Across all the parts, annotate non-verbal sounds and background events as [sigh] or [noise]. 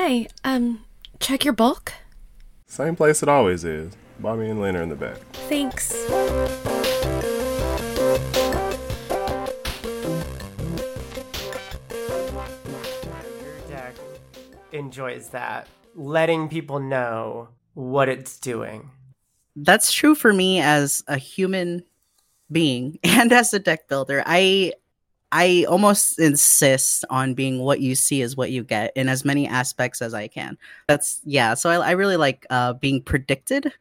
Hi, um, check your bulk? Same place it always is. Bobbie and Lena in the back. Thanks. Deck enjoys that, letting people know what it's doing. That's true for me as a human being [laughs] and as a deck builder. I I almost insist on being what you see is what you get in as many aspects as I can. That's yeah. So I, I really like uh, being predicted.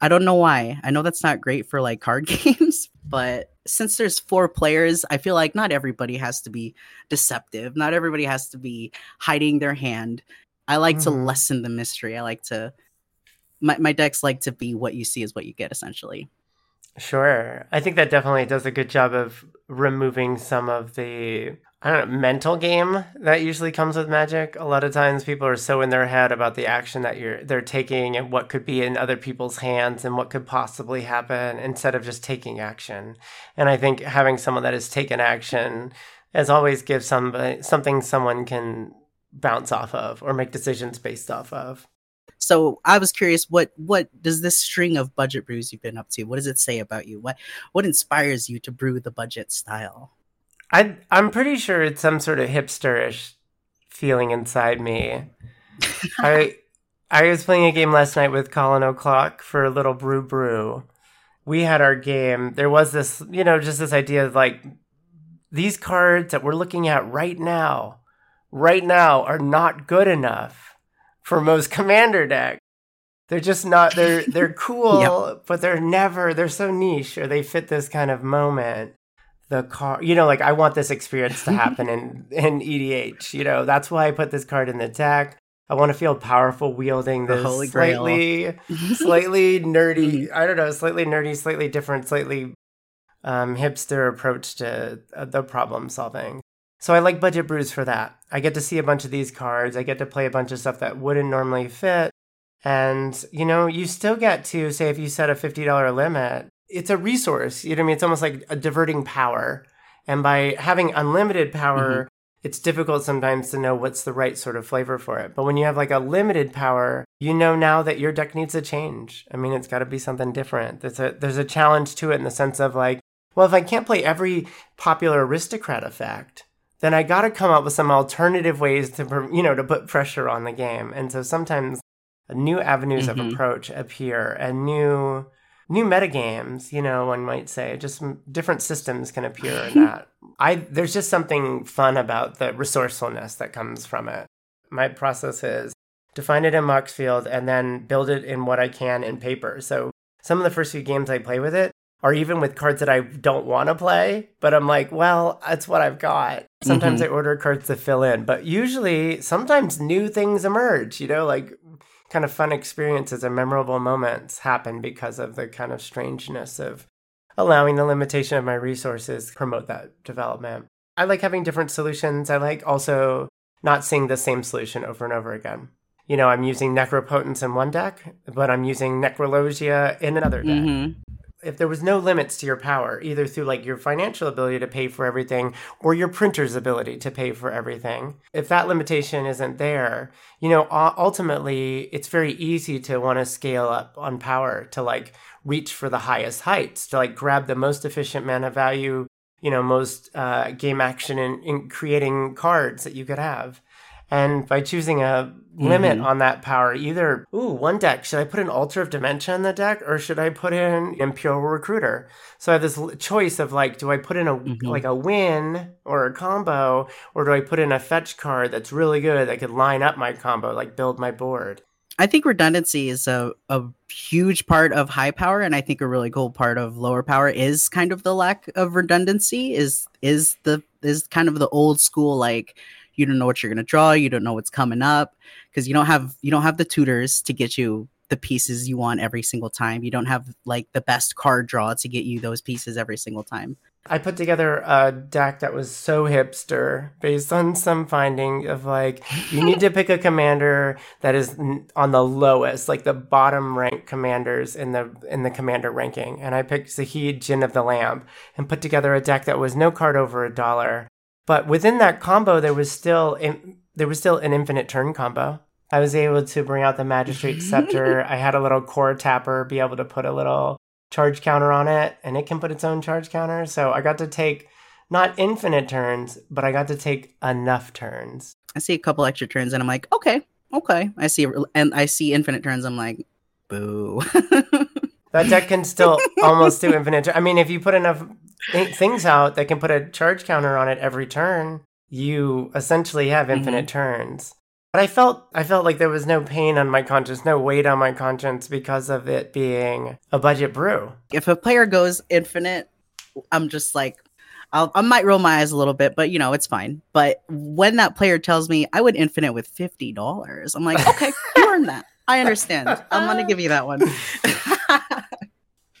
I don't know why. I know that's not great for like [laughs] card games, but since there's four players, I feel like not everybody has to be deceptive. Not everybody has to be hiding their hand. I like to Mhm. lessen the mystery. I like to my, my decks like to be what you see is what you get essentially. Sure. I think that definitely does a good job of removing some of the I don't know, mental game that usually comes with magic. A lot of times people are so in their head about the action that you're they're taking and what could be in other people's hands and what could possibly happen instead of just taking action. And I think having someone that has taken action as always gives somebody something someone can bounce off of or make decisions based off of. So I was curious, what what does this string of budget brews you've been up to? What does it say about you? What what inspires you to brew the budget style? I I'm pretty sure it's some sort of hipsterish feeling inside me. [laughs] I I was playing a game last night with Colin O'Clock for a little brew brew. We had our game. There was this, you know, just this idea of like these cards that we're looking at right now, right now are not good enough for most commander decks. They're just not they're they're [laughs] cool, but they're never they're so niche or they fit this kind of moment. The car you know like i want this experience to [laughs] happen in in edh you know? That's why i put this card in the deck. I want to feel powerful wielding The this slightly [laughs] slightly nerdy i don't know slightly nerdy slightly different slightly um, hipster approach to uh, the problem solving so i like budget brews for that i get to see a bunch of these cards i get to play a bunch of stuff that wouldn't normally fit and you know you still get to say if you set a $50 limit it's a resource. You know what I mean? It's almost like a diverting power. And by having unlimited power, mm-hmm. it's difficult sometimes to know what's the right sort of flavor for it. But when you have like a limited power, you know now that your deck needs a change. I mean, it's got to be something different. There's a there's a challenge to it in the sense of like, well, if I can't play every popular aristocrat effect, then I got to come up with some alternative ways to you know to put pressure on the game. And so sometimes new avenues of Mhm. approach appear and new new metagames, you know, one might say, just different systems can appear in [laughs] that. I there's just something fun about the resourcefulness that comes from it. My process is define it in Moxfield and then build it in what I can in paper. So some of the first few games I play with it are even with cards that I don't want to play, but I'm like, well, that's what I've got. Sometimes I order cards to fill in, but usually sometimes new things emerge, you know, like kind of fun experiences and memorable moments happen because of the kind of strangeness of allowing the limitation of my resources promote that development. I like having different solutions. I like also not seeing the same solution over and over again. You know, I'm using Necropotence in one deck, but I'm using Necrologia in another deck Mhm. If there was no limits to your power, either through like your financial ability to pay for everything or your printer's ability to pay for everything, if that limitation isn't there, you know, ultimately it's very easy to want to scale up on power to like reach for the highest heights, to like grab the most efficient mana value, you know, most uh, game action in, in creating cards that you could have. And by choosing a limit Mhm. on that power, either, ooh, one deck, should I put an Altar of Dementia in the deck or should I put in Imperial Recruiter? So I have this choice of like, do I put in a Mhm. like a win or a combo, or do I put in a fetch card that's really good that could line up my combo, like build my board? I think redundancy is a, a huge part of high power, and I think a really cool part of lower power is kind of the lack of redundancy. Is is the is kind of the old school like you don't know what you're gonna draw, you don't know what's coming up because you don't have you don't have the tutors to get you the pieces you want every single time. You don't have like the best card draw to get you those pieces every single time. I put together a deck that was so hipster based on some finding of like you need to pick a commander that is on the lowest, like the bottom rank commanders in the in the commander ranking. And I picked Zahid Djinn of the Lamp, and put together a deck that was no card over a dollar. But within that combo there was still in, there was still an infinite turn combo. I was able to bring out the Magistrate Scepter. [laughs] I had a little Coretapper be able to put a little charge counter on it, and it can put its own charge counter. So I got to take not infinite turns, but I got to take enough turns. I see a couple extra turns, and I'm like, okay, okay. I see, and I see infinite turns. I'm like, boo. [laughs] that deck can still almost do infinite. I mean, if you put enough th- things out that can put a charge counter on it every turn, you essentially have infinite mm-hmm. turns. But I felt I felt like there was no pain on my conscience, no weight on my conscience because of it being a budget brew. If a player goes infinite, I'm just like I'll, I might roll my eyes a little bit, but you know, it's fine. But when that player tells me I would infinite with fifty dollars, I'm like, okay, you earned that. I [laughs] understand. I'm gonna give you that one. [laughs]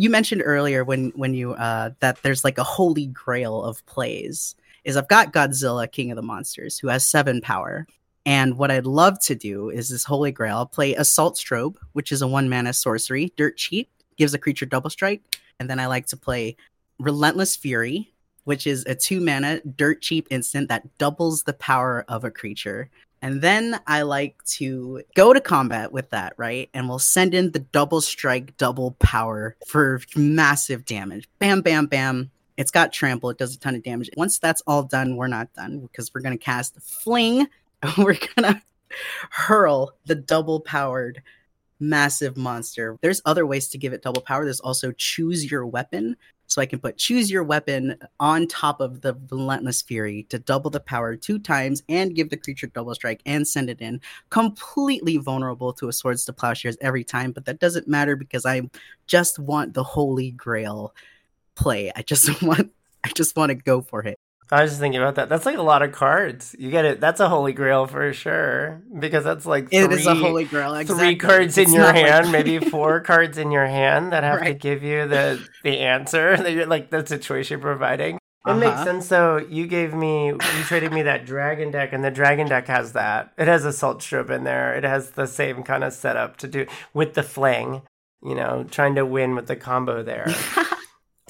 you mentioned earlier when when you uh that there's like a holy grail of plays. Is I've got Godzilla, King of the Monsters, who has seven power. And what I'd love to do is this holy grail. I'll play Assault Strobe, which is a one mana sorcery, dirt cheap, gives a creature double strike. And then I like to play Relentless Fury, which is a two mana dirt cheap instant that doubles the power of a creature. And then I like to go to combat with that, right? And we'll send in the double strike, double power for massive damage. Bam, bam, bam. It's got trample. It does a ton of damage. Once that's all done, we're not done because we're going to cast Fling. [laughs] we're going to hurl the double powered massive monster. There's other ways to give it double power. There's also choose your weapon, so I can put choose your weapon on top of the relentless fury to double the power two times and give the creature double strike and send it in. Completely vulnerable to a swords to plowshares every time, but that doesn't matter because I just want the holy grail play. I just [laughs] want I just want to go for it. I was just thinking about that. That's like a lot of cards. You get it. That's a holy grail for sure because that's like three, it is a holy grail. Exactly. Three cards in it's your hand, like... maybe [laughs] four cards in your hand that have right. to give you the the answer [laughs] that you're like the situation you're providing. It uh-huh. makes sense. So you gave me, you traded me that dragon deck, and the dragon deck has that. It has Assault Strobe in there. It has the same kind of setup to do with the fling. You know, trying to win with the combo there. [laughs]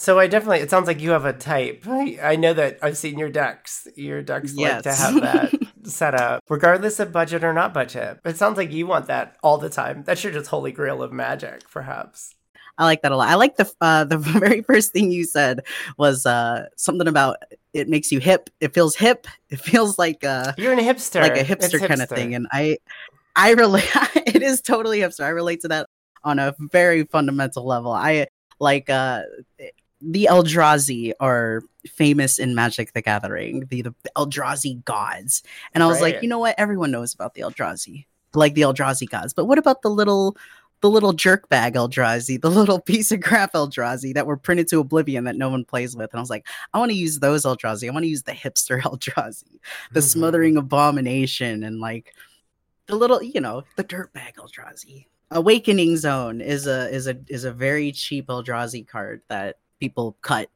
So I definitely. It sounds like you have a type. I, I know that I've seen your decks. Your decks yes. like to have that [laughs] set up, regardless of budget or not budget. It sounds like you want that all the time. That's your just holy grail of magic, perhaps. I like that a lot. I like the uh, the [laughs] very first thing you said was uh, something about it makes you hip. It feels hip. It feels like uh, you're in a hipster, like a hipster it's kind hipster. of thing. And I, I relate. [laughs] it is totally hipster. I relate to that on a very fundamental level. I like uh the Eldrazi are famous in Magic the Gathering, the, the Eldrazi gods. And I was right. like, you know what? Everyone knows about the Eldrazi, like the Eldrazi gods. But what about the little the little jerk bag Eldrazi, the little [laughs] piece of crap Eldrazi that were printed to oblivion that no one plays with. And I was like, I want to use those Eldrazi. I want to use the hipster [laughs] Eldrazi, the mm-hmm. smothering abomination, and like the little, you know, the dirt bag Eldrazi. Awakening Zone is a is a is a very cheap Eldrazi card that people cut.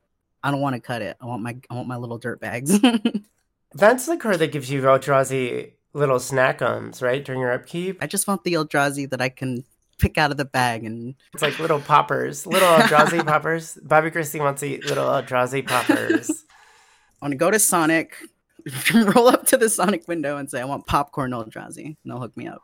I don't want to cut it. I want my I want my little dirt bags. [laughs] That's the card that gives you Eldrazi little snackums, right? During your upkeep. I just want the Eldrazi that I can pick out of the bag and it's like little poppers, little Eldrazi [laughs] poppers. Bobbie-Christine wants to eat little Eldrazi poppers. I want to go to Sonic, [laughs] roll up to the Sonic window and say, "I want popcorn Eldrazi," and they'll hook me up.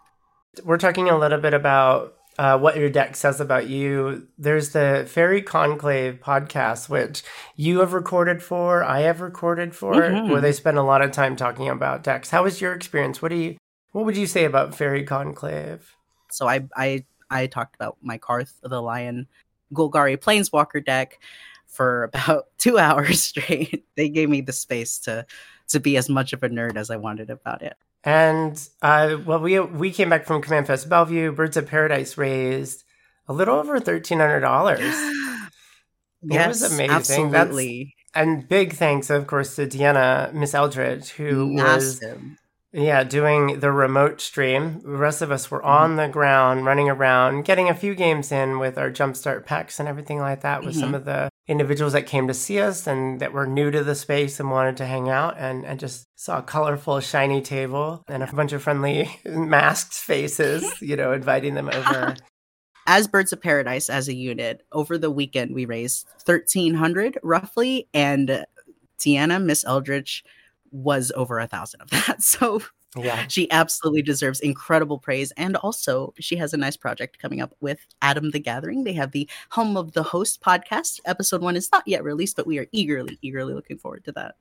We're talking a little bit about uh, what your deck says about you. There's the Faerie Conclave podcast, which you have recorded for, I have recorded for, mm-hmm. where they spend a lot of time talking about decks. How was your experience? What do you, what would you say about Faerie Conclave? So I, I, I talked about my Carth the Lion Golgari Planeswalker deck for [laughs] about two hours [laughs] straight. they gave me the space to, to be as much of a nerd as I wanted about it. And uh, well, we we came back from CommandFest Bellevue. Birds of Paradise raised a little over thirteen hundred dollars. [gasps] yes, was amazing. Absolutely. That's, and big thanks, of course, to Deanna Miss Eldridge, who Massive. was yeah, doing the remote stream. The rest of us were on the ground, running around, getting a few games in with our jumpstart packs and everything like that with mm-hmm. some of the individuals that came to see us and that were new to the space and wanted to hang out and, and just saw a colorful, shiny table and a bunch of friendly [laughs] masked faces, [laughs] you know, inviting them over. [laughs] as Birds of Paradise as a unit, over the weekend we raised 1300 roughly and Deanna, Miss Eldridge, was over a thousand of that. [laughs] So Yeah. She absolutely deserves incredible praise. And also, she has a nice project coming up with Adam the Gathering. They have the Home of the Host podcast. Episode one is not yet released, but we are eagerly, eagerly looking forward to that.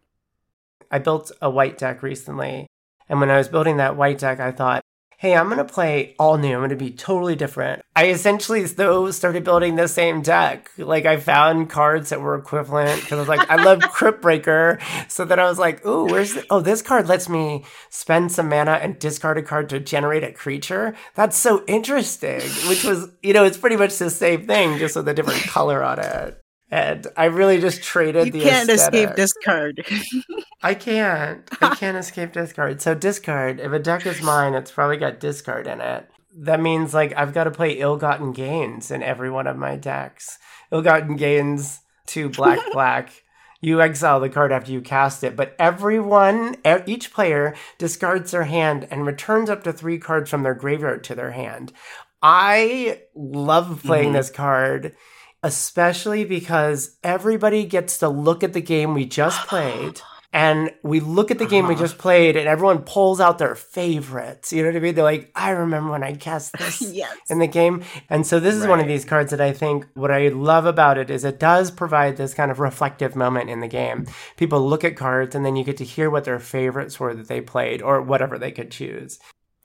I built a white deck recently. And when I was building that white deck, I thought, hey, I'm going to play all new. I'm going to be totally different. I essentially, though, started building the same deck. Like, I found cards that were equivalent because I was like, I love [laughs] Cryptbreaker. So then I was like, ooh, where's the- oh, this card lets me spend some mana and discard a card to generate a creature. That's so interesting. Which was, you know, it's pretty much the same thing, just with a different color on it. And I really just traded the You the can't escape aesthetic. this card. [laughs] I can't. I [laughs] can't escape discard. So discard. If a deck is mine, it's probably got discard in it. That means like I've got to play ill-gotten gains in every one of my decks. Ill-gotten gains to black [laughs] black. You exile the card after you cast it, but everyone, each player discards their hand and returns up to three cards from their graveyard to their hand. I love playing Mhm. this card, especially because everybody gets to look at the game we just played. [gasps] And we look at the game we Uh-huh. just played, and everyone pulls out their favorites. You know what I mean? They're like, I remember when I cast [laughs] this yes. in the game. And so this is one of these cards that I think what I love about it is it does provide this kind of reflective moment in the game. People look at cards and then you get to hear what their favorites were that they played or whatever they could choose.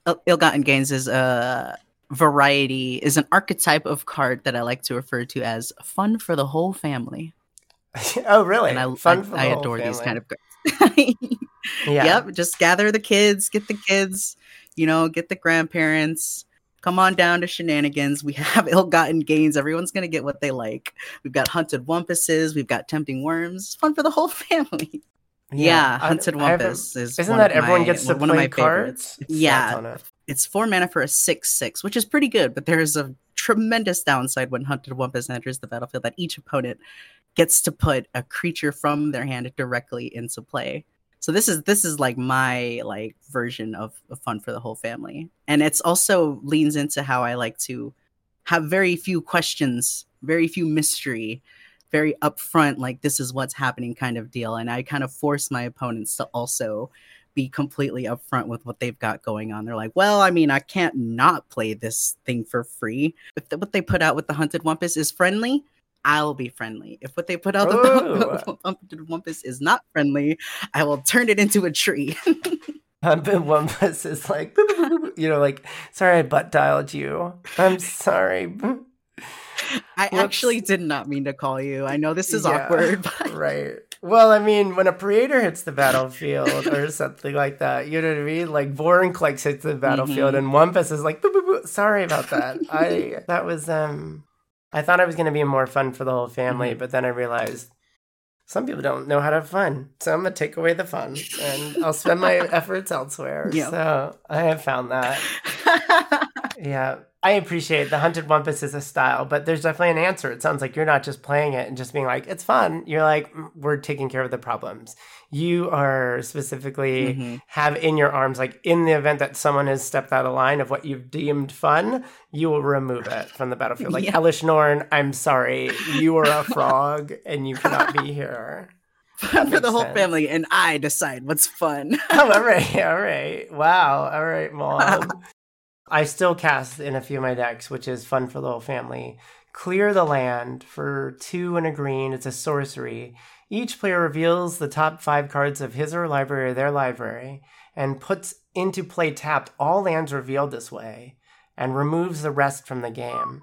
Il- Ill-Gotten Gains is a variety, is an archetype of card that I like to refer to as fun for the whole family. [laughs] oh, really? And I, Fun I, for the I whole adore these family. kind of cards. [laughs] Yeah. Yep, just gather the kids, get the kids, you know, get the grandparents. Come on down to shenanigans. We [laughs] have ill-gotten gains. Everyone's gonna get what they like. We've got hunted wumpuses. We've got tempting wurms. Fun for the whole family. Yeah, I- hunted I is Isn't that of everyone my- gets to one of play my cards? favorites. Yeah. It's four mana for a six six, which is pretty good. But there is a tremendous downside when Hunted Wumpus enters the battlefield that each opponent gets to put a creature from their hand directly into play. So this is this is like my like version of, of fun for the whole family, and it's also leans into how I like to have very few questions, very few mystery, very upfront like this is what's happening kind of deal, and I kind of force my opponents to also be completely upfront with what they've got going on. They're like, well, I mean, I can't not play this thing for free. If the, what they put out with the Hunted Wumpus is friendly, I'll be friendly. If what they put out with the oh. [laughs] Hunted Wumpus is not friendly, I will turn it into a tree. [laughs] Hunted Wumpus is like, [laughs] you know, like, sorry I butt dialed you. I'm sorry. I Whoops. actually did not mean to call you. I know this is Yeah. awkward, but right. Well, I mean, when a Praetor hits the battlefield or [laughs] something like that, you know what I mean? Like Vorinclex hits the battlefield Mhm. and Wumpus is like, boop, boop, boop. sorry about that. [laughs] I that was um I thought it was gonna be more fun for the whole family, Mhm. but then I realized some people don't know how to have fun. So I'm gonna take away the fun and I'll spend my [laughs] efforts elsewhere. Yeah. So I have found that. Yeah. I appreciate the hunted wumpus is a style, but there's definitely an answer. It sounds like you're not just playing it and just being like, it's fun. You're like, "Mm, we're taking care of the problems. You are specifically Mhm. have in your arms, like in the event that someone has stepped out of line of what you've deemed fun, you will remove it from the battlefield. Like Yeah. Elesh Norn, I'm sorry, you are a [laughs] frog and you cannot be here. [laughs] for the whole sense. family, and I decide what's fun. Oh, all [laughs] right, all right. Wow, all right, mom. I still cast in a few of my decks, which is fun for the whole family. Clear the land for two and a green. It's a sorcery. Each player reveals the top five cards of his or her library or their library and puts into play tapped all lands revealed this way and removes the rest from the game.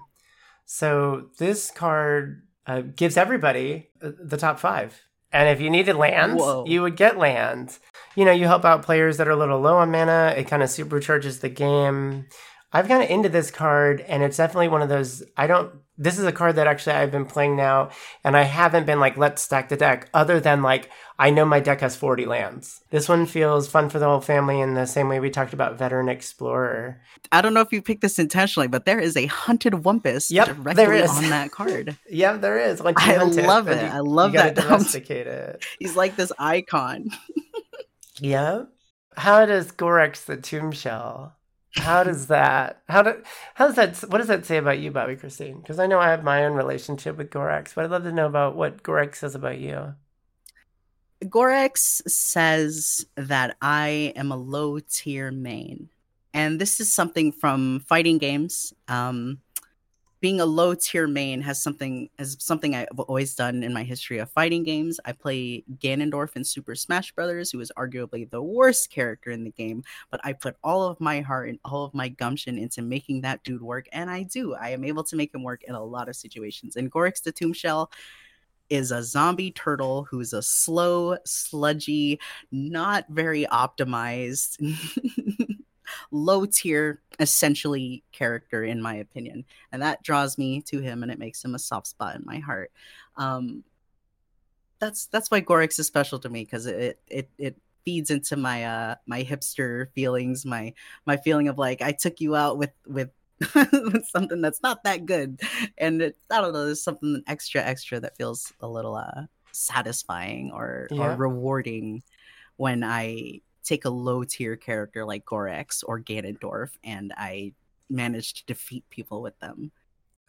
So this card uh, gives everybody uh, the top five. And if you needed land, Whoa. you would get land. You know, you help out players that are a little low on mana. It kind of supercharges the game. I've kind of into this card, and it's definitely one of those. I don't. This is a card that actually I've been playing now, and I haven't been like, let's stack the deck, other than like, I know my deck has 40 lands. This one feels fun for the whole family in the same way we talked about Veteran Explorer. I don't know if you picked this intentionally, but there is a hunted wumpus Yep, directly there is. on that card. [laughs] Yeah, there is. Once I love it. you- I love that. [laughs] domesticate it. He's like this icon. [laughs] Yeah. How does Gorex the Tombshell? How does that? How do? How does that? What does that say about you, Bobbie-Christine? Because I know I have my own relationship with Gorex, but I'd love to know about what Gorex says about you. Gorex says that I am a low tier main. And this is something from fighting games. Um, being a low tier main has something as something I've always done in my history of fighting games. I play Ganondorf in Super Smash Brothers, who is arguably the worst character in the game, but I put all of my heart and all of my gumption into making that dude work, and I do. I am able to make him work in a lot of situations. And Gorex the Tombshell is a zombie turtle who's a slow, sludgy, not very optimized [laughs] low tier essentially character in my opinion. And that draws me to him and it makes him a soft spot in my heart. Um that's that's why Gorex is special to me because it it it feeds into my uh my hipster feelings my my feeling of like i took you out with with [laughs] something that's not that good and it, i don't know there's something extra extra that feels a little uh satisfying or, yeah. or rewarding when i take a low tier character like Gorex or Ganondorf and I manage to defeat people with them.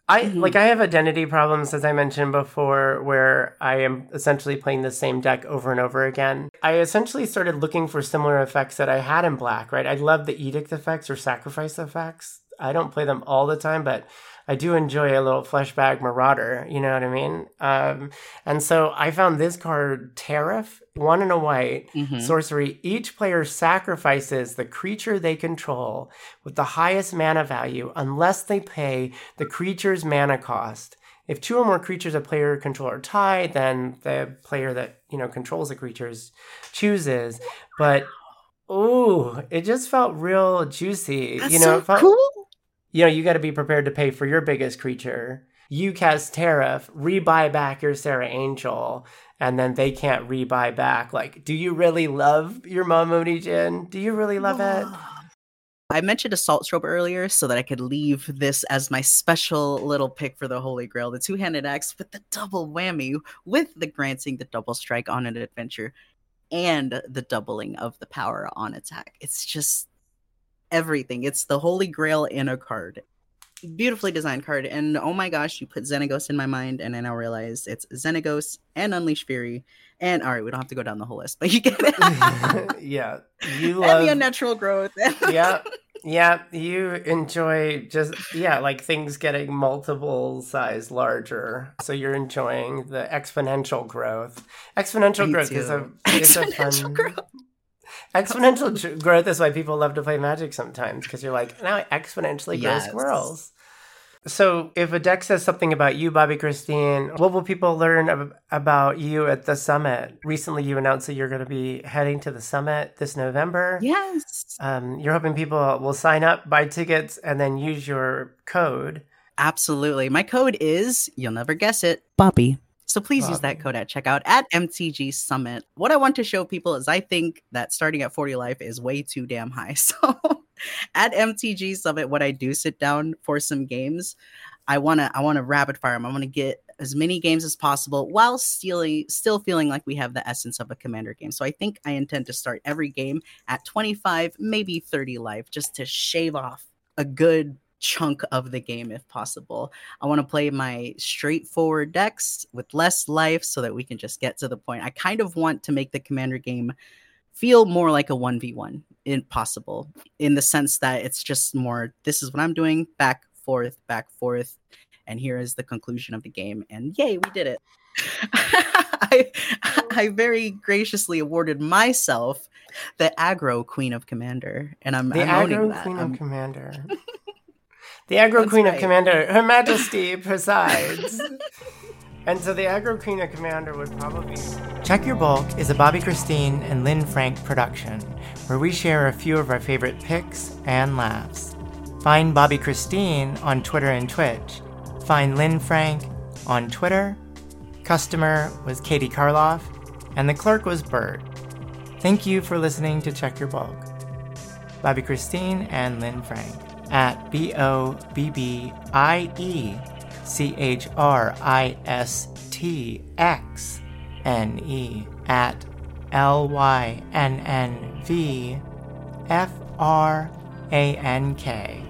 I mm-hmm. like I have identity problems as I mentioned before where I am essentially playing the same deck over and over again. I essentially started looking for similar effects that I had in black, right? I love the edict effects or sacrifice effects. I don't play them all the time, but I do enjoy a little fleshbag marauder, you know what I mean? Um, and so I found this card, Tariff, one and a white, mm-hmm. sorcery. Each player sacrifices the creature they control with the highest mana value unless they pay the creature's mana cost. If two or more creatures a player control are tied, then the player that you know controls the creatures chooses. But oh, it just felt real juicy. That's you know, so felt, cool you know, you got to be prepared to pay for your biggest creature. You cast Tariff, rebuy back your Serra Angel, and then they can't rebuy back. Like, do you really love your Mahamoti Djinn? Do you really love it? I mentioned Assault Strobe earlier so that I could leave this as my special little pick for the Holy Grail, the two handed axe with the double whammy, with the granting the double strike on an adventure and the doubling of the power on attack. It's just everything. It's the holy grail in a card. Beautifully designed card. And oh my gosh, you put Xenagos in my mind, and I now realize it's Xenagos and Unleash Fury. And all right, we don't have to go down the whole list, but you get it. [laughs] yeah. You [laughs] love and the unnatural growth. [laughs] yeah. Yeah, you enjoy just yeah, like things getting multiple size larger. So you're enjoying the exponential growth. Exponential Me growth too. is a is a fun growth. Exponential growth is why people love to play Magic sometimes because you're like, now I exponentially grow yes. squirrels. So, if a deck says something about you, Bobbie-Christine, what will people learn ab- about you at the summit? Recently, you announced that you're going to be heading to the summit this November. Yes. Um, you're hoping people will sign up, buy tickets, and then use your code. Absolutely. My code is, you'll never guess it, Bobbie. So please use um, that code at checkout at MTG Summit. What I want to show people is I think that starting at 40 life is way too damn high. [laughs] So at MTG Summit, when I do sit down for some games, I wanna I wanna rapid fire them. I want to get as many games as possible while still still feeling like we have the essence of a commander game. So I think I intend to start every game at 25, maybe 30 life, just to shave off a good chunk of the game if possible. I want to play my straightforward decks with less life so that we can just get to the point. I kind of want to make the commander game feel more like a 1v1 in possible in the sense that it's just more this is what I'm doing back forth back forth and here is the conclusion of the game and yay we did it. [laughs] I, I very graciously awarded myself the aggro queen of commander and I'm the I'm aggro queen of commander. [laughs] The aggro That's queen right. of commander, Her Majesty [laughs] presides. and so the aggro queen of commander would probably. Check Your Bulk is a Bobbie-Christine and Lynn Frank production, where we share a few of our favorite picks and laughs. Find Bobbie-Christine on Twitter and Twitch. Find Lynn Frank on Twitter. Customer was Katie Karlov, and the clerk was Burt. Thank you for listening to Check Your Bulk. Bobbie-Christine and Lynn Frank at B O B B I E C H R I S T X N E at L Y N N V F R A N K.